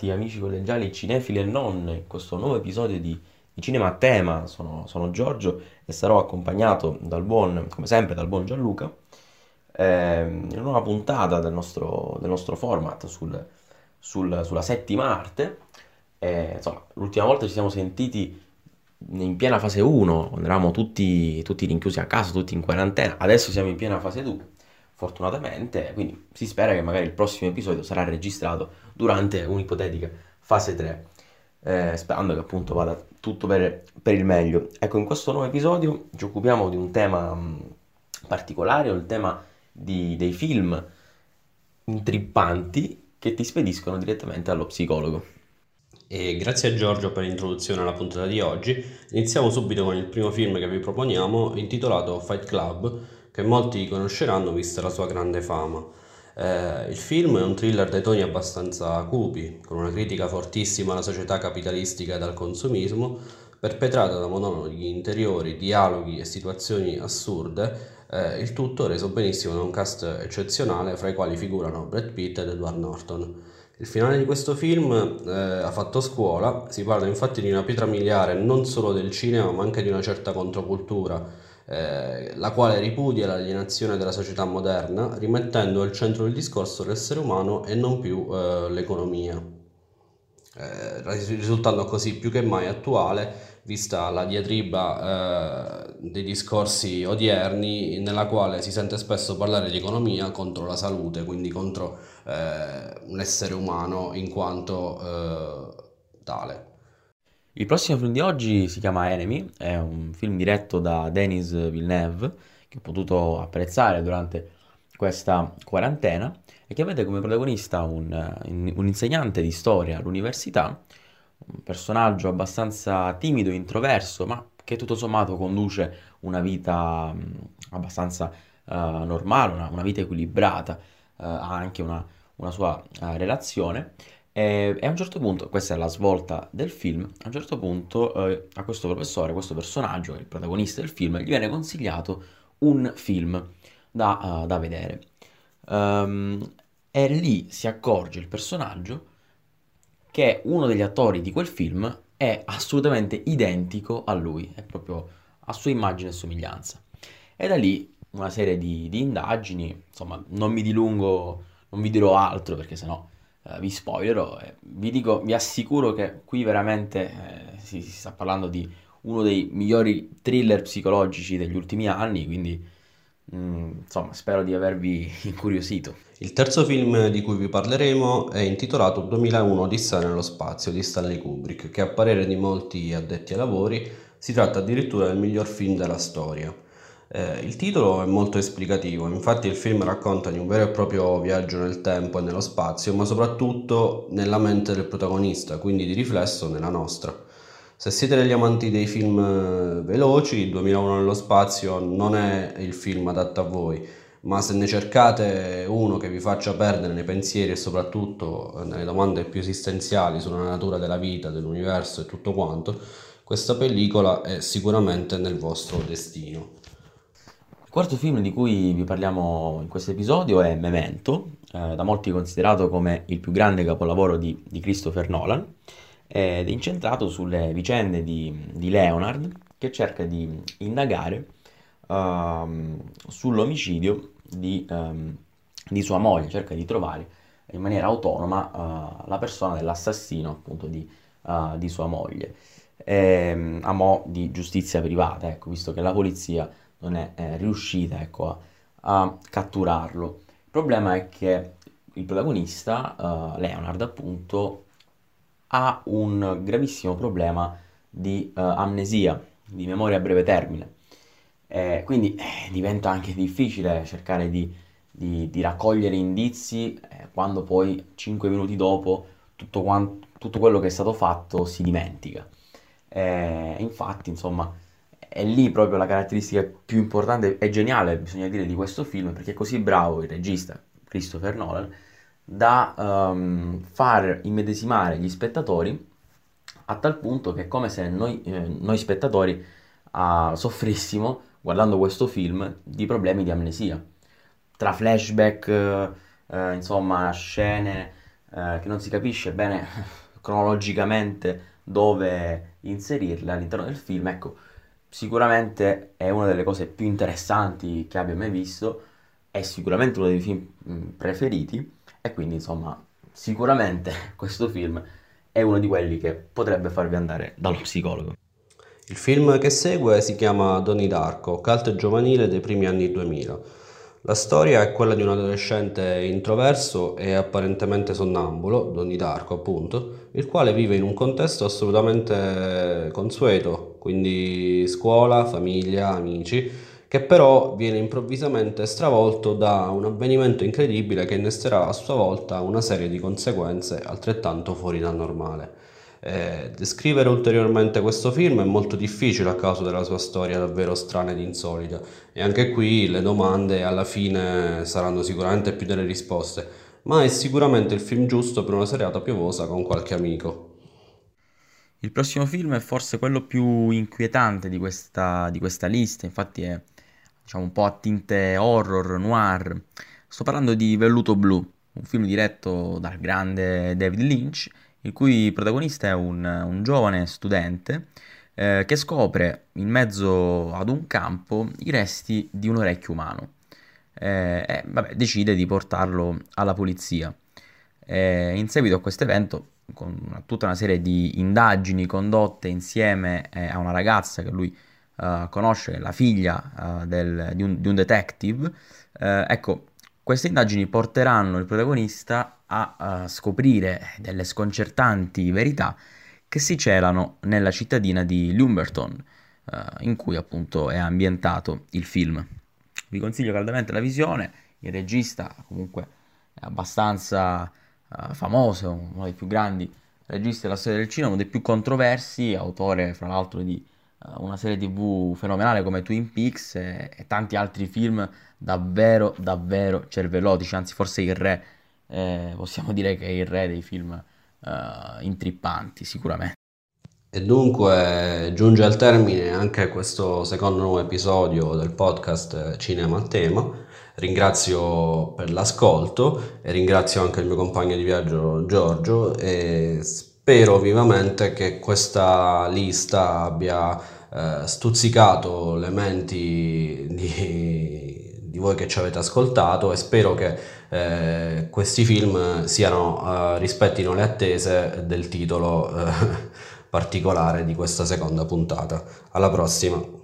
bentornati amici collegiali, cinefili e non, in questo nuovo episodio di, di Cinema a Tema. Sono, sono Giorgio e sarò accompagnato dal buon, come sempre, dal buon Gianluca eh, in una nuova puntata del nostro, del nostro format sul, sul, sulla settima arte. Eh, insomma, l'ultima volta ci siamo sentiti in piena fase 1, quando eravamo tutti, tutti rinchiusi a casa, tutti in quarantena, adesso siamo in piena fase 2 fortunatamente, quindi si spera che magari il prossimo episodio sarà registrato durante un'ipotetica fase 3, eh, sperando che appunto vada tutto per, per, il meglio. Ecco, in questo nuovo episodio ci occupiamo di un tema mh, particolare, il tema di, dei film intrippanti che ti spediscono direttamente allo psicologo. E grazie a Giorgio per l'introduzione alla puntata di oggi. Iniziamo subito con il primo film che vi proponiamo, intitolato Fight Club che molti conosceranno vista la sua grande fama. Eh, il film è un thriller dai toni abbastanza cupi, con una critica fortissima alla società capitalistica e al consumismo, perpetrata da monologhi interiori, dialoghi e situazioni assurde, eh, il tutto reso benissimo da un cast eccezionale fra i quali figurano Brad Pitt ed Edward Norton. Il finale di questo film eh, ha fatto scuola, si parla infatti di una pietra miliare non solo del cinema ma anche di una certa controcultura eh, la quale ripudia l'alienazione della società moderna, rimettendo al centro del discorso l'essere umano e non più eh, l'economia, eh, risultando così più che mai attuale vista la diatriba eh, dei discorsi odierni nella quale si sente spesso parlare di economia contro la salute, quindi contro eh, un essere umano in quanto tale. Il prossimo film di oggi si chiama Enemy, è un film diretto da Denis Villeneuve, che ho potuto apprezzare durante questa quarantena e che vede come protagonista un, un insegnante di storia all'università, un personaggio abbastanza timido e introverso, ma che tutto sommato conduce una vita abbastanza uh, normale, una, una, vita equilibrata, uh, ha anche una, una sua uh, relazione e, e, a un certo punto, questa è la svolta del film, a un certo punto eh, a questo professore, a questo personaggio, il protagonista del film, gli viene consigliato un film da, uh, da vedere. Um, e lì si accorge il personaggio che uno degli attori di quel film è assolutamente identico a lui, è proprio a sua immagine e somiglianza. E da lì una serie di, di indagini, insomma, non mi dilungo, non vi dirò altro perché sennò Uh, vi spoilerò, eh, vi dico, vi assicuro che qui veramente eh, si, si, sta parlando di uno dei migliori thriller psicologici degli ultimi anni, quindi mh, mm, insomma spero di avervi incuriosito. Il terzo film di cui vi parleremo è intitolato 2001 Odissea nello spazio di Stanley Kubrick, che a parere di molti addetti ai lavori si tratta addirittura del miglior film della storia. Eh, il titolo è molto esplicativo, infatti il film racconta di un vero e proprio viaggio nel tempo e nello spazio, ma soprattutto nella mente del protagonista, quindi di riflesso nella nostra. Se siete degli amanti dei film eh, veloci, 2001 nello spazio non è il film adatto a voi, ma se ne cercate uno che vi faccia perdere nei pensieri e soprattutto eh, nelle domande più esistenziali sulla natura della vita, dell'universo e tutto quanto, questa pellicola è sicuramente nel vostro destino. Il quarto film di cui vi parliamo in questo episodio è Memento, eh, da molti considerato come il più grande capolavoro di, di Christopher Nolan, ed è incentrato sulle vicende di, di Leonard che cerca di indagare uh, sull'omicidio di, um, di, sua moglie, cerca di trovare in maniera autonoma uh, la persona dell'assassino appunto di, uh, di sua moglie, e, a mo' di giustizia privata, ecco, visto che la polizia non è eh, riuscita ecco, a, a, catturarlo. Il problema è che il protagonista, uh, Leonard appunto, ha un gravissimo problema di uh, amnesia, di memoria a breve termine. Eh, quindi eh, diventa anche difficile cercare di, di, di raccogliere indizi eh, quando poi 5 minuti dopo tutto, quanto, tutto, quello che è stato fatto si dimentica. Eh, infatti, insomma, è lì proprio la caratteristica più importante e geniale, bisogna dire, di questo film, perché è così bravo il regista Christopher Nolan da um, far immedesimare gli spettatori a tal punto che è come se noi, eh, noi spettatori uh, soffrissimo guardando questo film di problemi di amnesia. Tra flashback, uh, insomma, scene eh, che non si capisce bene cronologicamente dove inserirle all'interno del film, ecco, sicuramente è una delle cose più interessanti che abbia mai visto, è sicuramente uno dei film mm, preferiti e quindi insomma sicuramente questo film è uno di quelli che potrebbe farvi andare dallo psicologo. Il film che segue si chiama Donnie Darko, cult giovanile dei primi anni 2000. La storia è quella di un adolescente introverso e apparentemente sonnambulo, Donnie Darko appunto, il quale vive in un contesto assolutamente consueto, quindi scuola, famiglia, amici, che però viene improvvisamente stravolto da un avvenimento incredibile che innesterà a sua volta una serie di conseguenze altrettanto fuori dal normale. Eh, descrivere ulteriormente questo film è molto difficile a causa della sua storia davvero strana ed insolita e anche qui le domande alla fine saranno sicuramente più delle risposte, ma è sicuramente il film giusto per una serata piovosa con qualche amico. Il prossimo film è forse quello più inquietante di questa, di questa lista, infatti è diciamo un po' a tinte horror, noir. Sto parlando di Velluto Blu, un film diretto dal grande David Lynch, il cui protagonista è un, un giovane studente eh, che scopre in mezzo ad un campo i resti di un orecchio umano eh, e vabbè, decide di portarlo alla polizia. Eh, in seguito a questo evento, con una, tutta una serie di indagini condotte insieme eh, a una ragazza che lui uh, conosce la figlia del, di, un, di, un, detective, ecco, queste indagini porteranno il protagonista a scoprire delle sconcertanti verità che si celano nella cittadina di Lumberton, in cui appunto è ambientato il film. Vi consiglio caldamente la visione, il regista comunque è abbastanza famoso, uno dei più grandi registi della storia del cinema, uno dei più controversi, autore fra l'altro di una serie tv fenomenale come Twin Peaks e, e, tanti altri film davvero, davvero cervellotici, anzi forse il re, eh, possiamo dire che è il re dei film eh, intrippanti sicuramente. E dunque giunge al termine anche questo secondo nuovo episodio del podcast Cinema al Tema. Ringrazio per l'ascolto e ringrazio anche il mio compagno di viaggio Giorgio e spero vivamente che questa lista abbia eh, stuzzicato le menti di, di, voi che ci avete ascoltato e spero che eh, questi film siano, eh, rispettino le attese del titolo eh, particolare di questa seconda puntata. Alla prossima!